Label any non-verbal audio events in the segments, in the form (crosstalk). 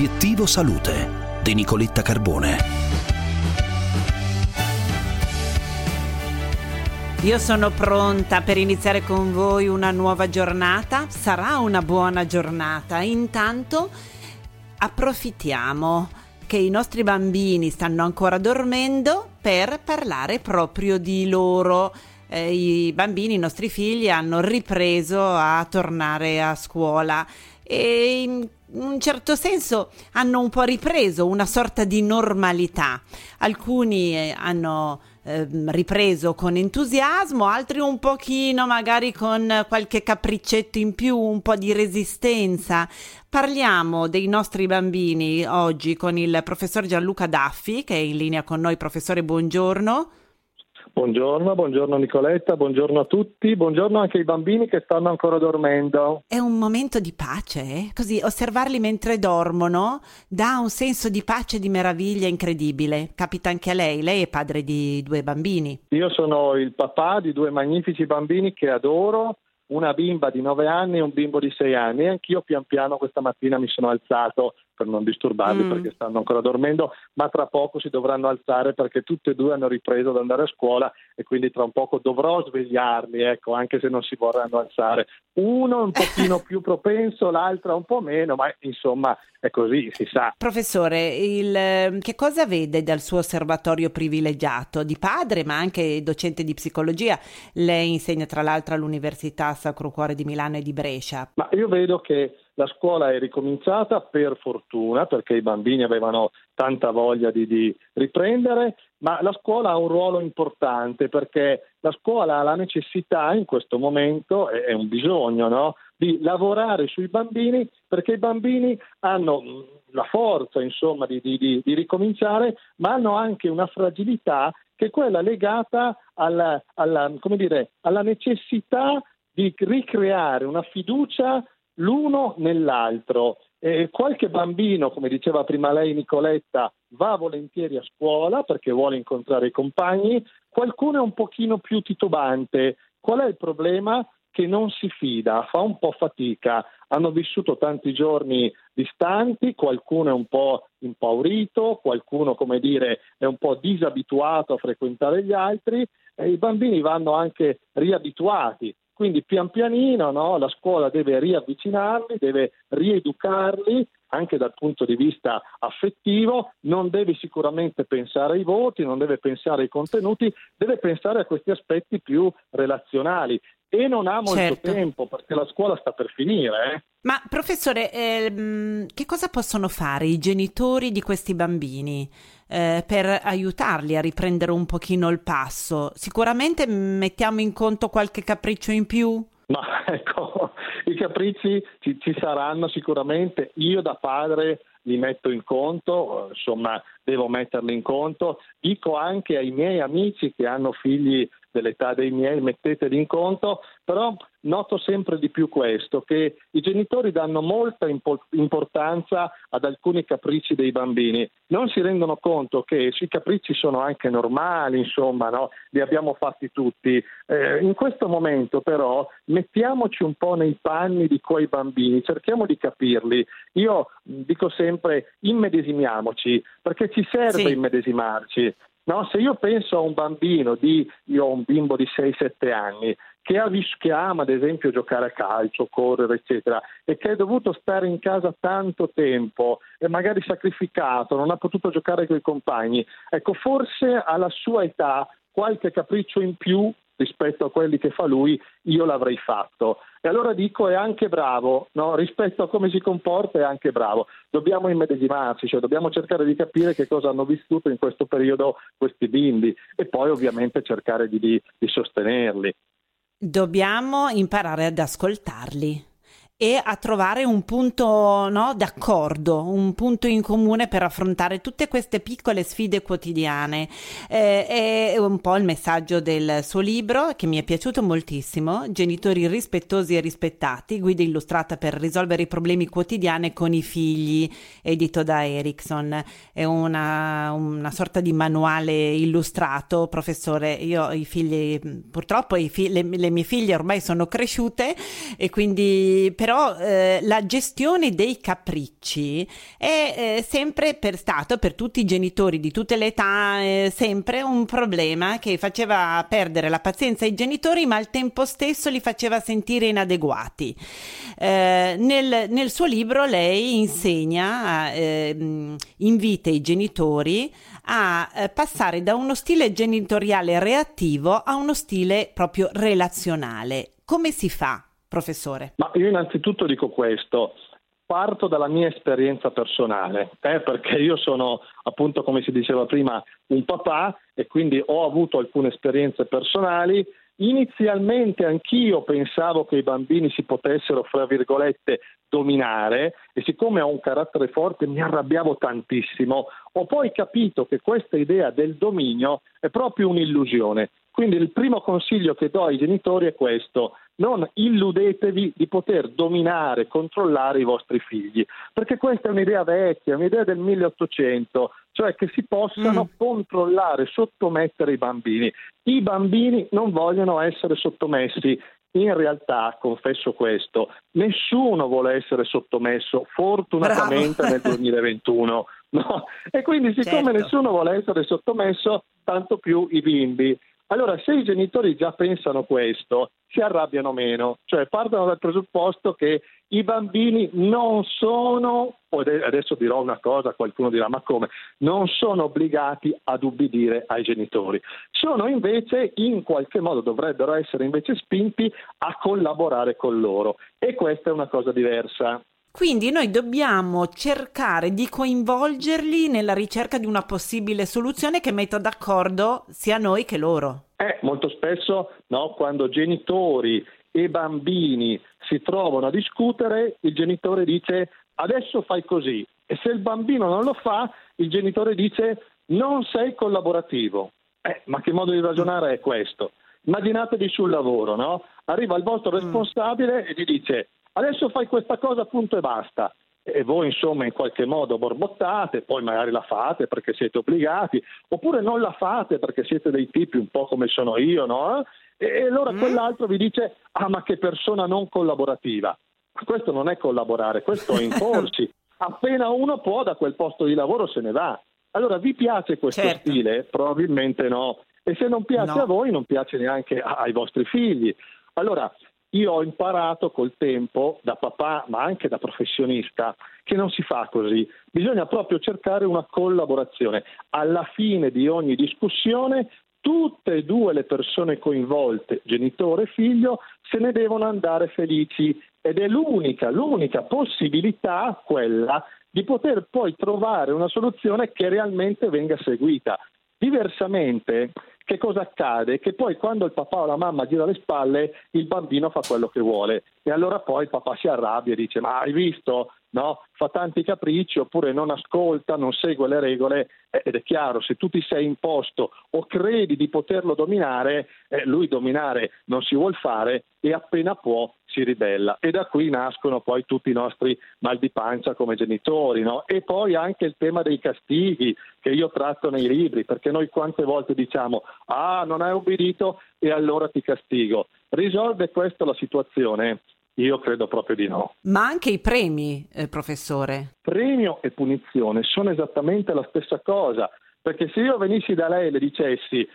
Obiettivo Salute di Nicoletta Carbone. Io sono pronta per iniziare con voi una nuova giornata. Sarà una buona giornata. Intanto approfittiamo che i nostri bambini stanno ancora dormendo per parlare proprio di loro. Eh, I bambini, i nostri figli, hanno ripreso a tornare a scuola e in un certo senso hanno un po' ripreso una sorta di normalità. Alcuni eh, hanno eh, ripreso con entusiasmo, altri un pochino magari con qualche capriccetto in più, un po' di resistenza. Parliamo dei nostri bambini oggi con il professor Gianluca Daffi che è in linea con noi. Professore, buongiorno. Buongiorno, buongiorno Nicoletta, buongiorno a tutti, buongiorno anche ai bambini che stanno ancora dormendo. È un momento di pace, eh? così osservarli mentre dormono dà un senso di pace e di meraviglia incredibile. Capita anche a lei, lei è padre di due bambini. Io sono il papà di due magnifici bambini che adoro, una bimba di 9 anni e un bimbo di 6 anni e anch'io pian piano questa mattina mi sono alzato per non disturbarli mm. perché stanno ancora dormendo, ma tra poco si dovranno alzare perché tutte e due hanno ripreso ad andare a scuola e quindi tra un poco dovrò svegliarli, ecco, anche se non si vorranno alzare. Uno un pochino (laughs) più propenso, l'altra un po' meno, ma insomma è così, si sa. Professore, il, che cosa vede dal suo osservatorio privilegiato di padre, ma anche docente di psicologia? Lei insegna tra l'altro all'Università Sacro Cuore di Milano e di Brescia. Ma io vedo che la scuola è ricominciata per fortuna perché i bambini avevano tanta voglia di, di, riprendere, ma la scuola ha un ruolo importante perché la scuola ha la necessità in questo momento, è un bisogno, no? di lavorare sui bambini perché i bambini hanno la forza insomma, di, di, di, ricominciare, ma hanno anche una fragilità che è quella legata alla, alla, dire, alla necessità di ricreare una fiducia l'uno nell'altro. Eh, qualche bambino, come diceva prima lei Nicoletta, va volentieri a scuola perché vuole incontrare i compagni, qualcuno è un pochino più titubante. Qual è il problema? Che non si fida, fa un po' fatica. Hanno vissuto tanti giorni distanti, qualcuno è un po' impaurito, qualcuno, come dire, è un po' disabituato a frequentare gli altri e i bambini vanno anche riabituati quindi pian pianino no, la scuola deve riavvicinarli, deve rieducarli anche dal punto di vista affettivo, non deve sicuramente pensare ai voti, non deve pensare ai contenuti, deve pensare a questi aspetti più relazionali e non ha molto certo. tempo perché la scuola sta per finire. Eh? Ma professore, ehm, che cosa possono fare i genitori di questi bambini eh, per aiutarli a riprendere un pochino il passo? Sicuramente mettiamo in conto qualche capriccio in più? Ma (laughs) ecco, i capricci ci, ci saranno sicuramente. Io da padre li metto in conto, insomma devo metterli in conto. Dico anche ai miei amici che hanno figli dell'età dei miei, metteteli in conto, però noto sempre di più questo, che i genitori danno molta importanza ad alcuni capricci dei bambini, non si rendono conto che i capricci sono anche normali, insomma, no? li abbiamo fatti tutti. Eh, in questo momento però mettiamoci un po' nei panni di quei bambini, cerchiamo di capirli. Io dico sempre immedesimiamoci, perché ci serve sì. immedesimarci. No, se io penso a un bambino di, io ho un bimbo di 6-7 anni, che, ha, che ama ad esempio giocare a calcio, correre, eccetera, e che è dovuto stare in casa tanto tempo e magari sacrificato, non ha potuto giocare con i compagni, ecco, forse alla sua età qualche capriccio in più rispetto a quelli che fa lui, io l'avrei fatto. E allora dico è anche bravo, no? rispetto a come si comporta è anche bravo. Dobbiamo immedesimarci, cioè dobbiamo cercare di capire che cosa hanno vissuto in questo periodo questi bimbi e poi ovviamente cercare di, di, di sostenerli. Dobbiamo imparare ad ascoltarli e a trovare un punto no, d'accordo, un punto in comune per affrontare tutte queste piccole sfide quotidiane. Eh, è un po' il messaggio del suo libro che mi è piaciuto moltissimo, Genitori rispettosi e rispettati, guida illustrata per risolvere i problemi quotidiani con i figli, edito da Erickson. È una, una sorta di manuale illustrato, professore. Io i figli, purtroppo i figli, le, le mie figlie ormai sono cresciute e quindi per però eh, la gestione dei capricci è eh, sempre per stato, per tutti i genitori di tutte le età, eh, sempre un problema che faceva perdere la pazienza ai genitori, ma al tempo stesso li faceva sentire inadeguati. Eh, nel, nel, suo libro lei insegna, ehm, invita i genitori a eh, passare da uno stile genitoriale reattivo a uno stile proprio relazionale. Come si fa, professore? Ma io innanzitutto dico questo. Parto dalla mia esperienza personale, eh, perché io sono appunto, come si diceva prima, un papà e quindi ho avuto alcune esperienze personali Inizialmente anch'io pensavo che i bambini si potessero, fra virgolette, dominare e siccome ho un carattere forte mi arrabbiavo tantissimo. Ho poi capito che questa idea del dominio è proprio un'illusione. Quindi il primo consiglio che do ai genitori è questo, non illudetevi di poter dominare, controllare i vostri figli, perché questa è un'idea vecchia, un'idea del 1800, cioè che si possano mm. controllare, sottomettere i bambini. I bambini non vogliono essere sottomessi. In realtà, confesso questo, nessuno vuole essere sottomesso, fortunatamente Bravo. nel 2021. No? E quindi, siccome certo. nessuno vuole essere sottomesso, tanto più i bimbi. Allora, se i genitori già pensano questo, si arrabbiano meno, cioè partono dal presupposto che i bambini non sono, adesso dirò una cosa, qualcuno dirà ma come, non sono obbligati ad ubbidire ai genitori, sono invece in qualche modo, dovrebbero essere invece spinti a collaborare con loro. E questa è una cosa diversa. Quindi noi dobbiamo cercare di coinvolgerli nella ricerca di una possibile soluzione che metta d'accordo sia noi che loro. Eh, molto spesso no, quando genitori e bambini si trovano a discutere, il genitore dice adesso fai così e se il bambino non lo fa, il genitore dice non sei collaborativo. Eh, ma che modo di ragionare è questo? Immaginatevi sul lavoro, no? Arriva il vostro mm. responsabile e gli dice adesso fai questa cosa, punto e basta. E voi insomma in qualche modo borbottate, poi magari la fate perché siete obbligati, oppure non la fate perché siete dei tipi un po' come sono io, no? E allora mm. quell'altro vi dice, ah ma che persona non collaborativa. Ma questo non è collaborare, questo è (laughs) imporsi. Appena uno può da quel posto di lavoro se ne va. Allora vi piace questo certo. stile? Probabilmente no. E se non piace no. a voi, non piace neanche ai vostri figli. Allora, io ho imparato col tempo, da papà ma anche da professionista, che non si fa così. Bisogna proprio cercare una collaborazione. Alla fine di ogni discussione tutte e due le persone coinvolte, genitore e figlio, se ne devono andare felici ed è l'unica, l'unica possibilità quella di poter poi trovare una soluzione che realmente venga seguita. Diversamente, che cosa accade? Che poi quando il papà o la mamma gira le spalle, il bambino fa quello che vuole e allora poi il papà si arrabbia e dice ma hai visto? No? Fa tanti capricci oppure non ascolta, non segue le regole eh, ed è chiaro, se tu ti sei imposto o credi di poterlo dominare, eh, lui dominare non si vuol fare e appena può si ribella. E da qui nascono poi tutti i nostri mal di pancia come genitori. No? E poi anche il tema dei castighi che io tratto nei libri, perché noi quante volte diciamo ah non hai obbedito e allora ti castigo. Risolve questo la situazione? Io credo proprio di no. Ma anche i premi, eh, professore? Premio e punizione sono esattamente la stessa cosa, perché se io venissi da lei e le dicessi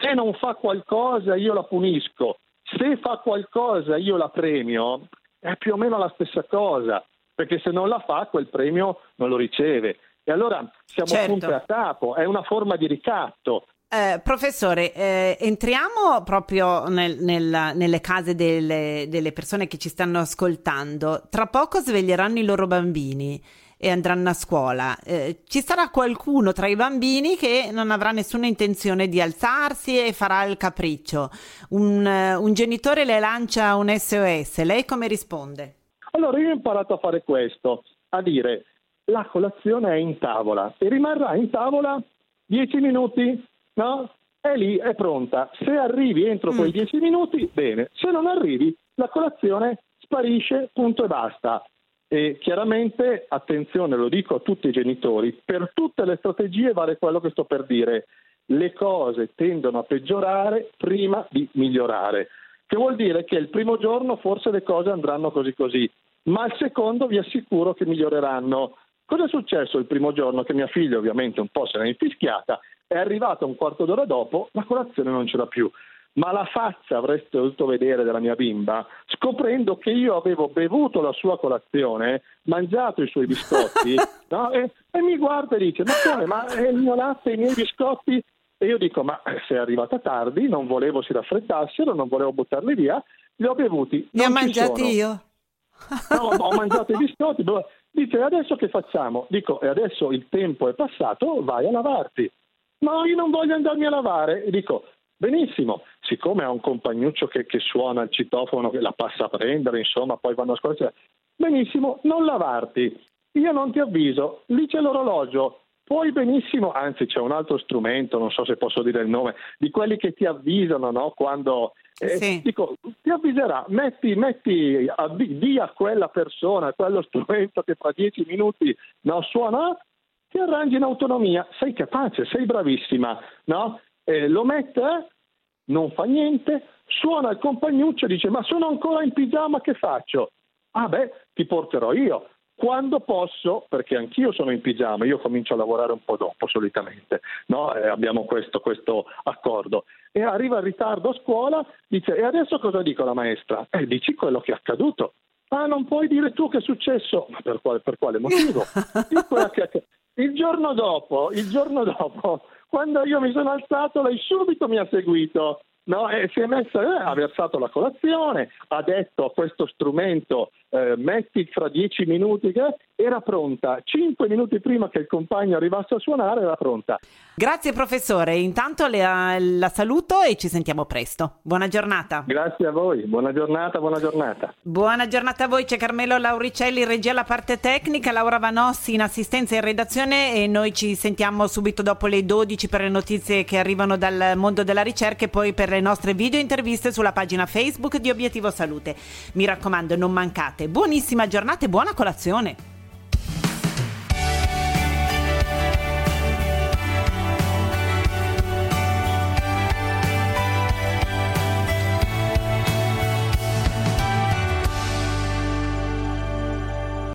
se non fa qualcosa io la punisco, se fa qualcosa io la premio, è più o meno la stessa cosa, perché se non la fa quel premio non lo riceve. E allora siamo certo. punti a capo, è una forma di ricatto. Eh, professore, eh, entriamo proprio nel, nel, nelle case delle, delle, persone che ci stanno ascoltando. Tra poco sveglieranno i loro bambini e andranno a scuola. Eh, ci sarà qualcuno tra i bambini che non avrà nessuna intenzione di alzarsi e farà il capriccio. Un, un genitore le lancia un SOS. Lei come risponde? Allora, io ho imparato a fare questo, a dire la colazione è in tavola e rimarrà in tavola dieci minuti no? È lì, è pronta. Se arrivi entro quei mm. dieci minuti, bene. Se non arrivi, la colazione sparisce, punto e basta. E chiaramente, attenzione, lo dico a tutti i genitori, per tutte le strategie vale quello che sto per dire. Le cose tendono a peggiorare prima di migliorare. Che vuol dire che il primo giorno forse le cose andranno così così, ma al secondo vi assicuro che miglioreranno. Cosa è successo il primo giorno? Che mia figlia ovviamente un po' se n'è infischiata, è arrivata un quarto d'ora dopo, la colazione non c'era più. Ma la faccia avreste dovuto vedere della mia bimba, scoprendo che io avevo bevuto la sua colazione, mangiato i suoi biscotti, (laughs) no? e, e, mi guarda e dice: Ma come? Ma è il mio latte, i miei biscotti? E io dico: Ma sei arrivata tardi, non volevo si raffreddassero, non volevo buttarli via, li ho bevuti. Li ho mangiati sono. io. No, ho mangiato i biscotti. Dice, adesso che facciamo? Dico, e adesso il tempo è passato, vai a lavarti. No, io non voglio andarmi a lavare. Dico, benissimo, siccome ha un compagnuccio che, che suona il citofono, che la passa a prendere, insomma, poi vanno a scuola, benissimo, non lavarti. Io non ti avviso, lì c'è l'orologio, puoi benissimo, anzi c'è un altro strumento, non so se posso dire il nome, di quelli che ti avvisano no? quando eh, sì. dico, ti avviserà, metti, metti di a quella persona, quello (laughs) strumento che fra dieci minuti no, suona, ti arrangi in autonomia, sei capace, sei bravissima, no? Eh, lo mette, non fa niente, suona il compagnuccio e dice ma sono ancora in pigiama, che faccio? Ah beh, ti porterò io quando posso, perché anch'io sono in pigiama, io comincio a lavorare un po' dopo solitamente, no? eh, abbiamo questo, questo, accordo. E arriva in ritardo a scuola, dice e adesso cosa dico alla maestra? Eh, dici quello che è accaduto. Ah, non puoi dire tu che è successo? Ma per quale, per quale motivo? (laughs) il giorno dopo, il giorno dopo, quando io mi sono alzato, lei subito mi ha seguito. No, eh, si è messa, eh, ha versato la colazione, ha detto a questo strumento eh, metti fra dieci minuti che era pronta, cinque minuti prima che il compagno arrivasse a suonare era pronta. Grazie professore, intanto le, la saluto e ci sentiamo presto. Buona giornata. Grazie a voi, buona giornata, buona giornata. Buona giornata a voi, c'è Carmelo Lauricelli, regia la parte tecnica, Laura Vanossi in assistenza in redazione e noi ci sentiamo subito dopo le 12 per le notizie che arrivano dal mondo della ricerca e poi per le nostre video interviste sulla pagina Facebook di Obiettivo Salute. Mi raccomando, non mancate. Buonissima giornata e buona colazione.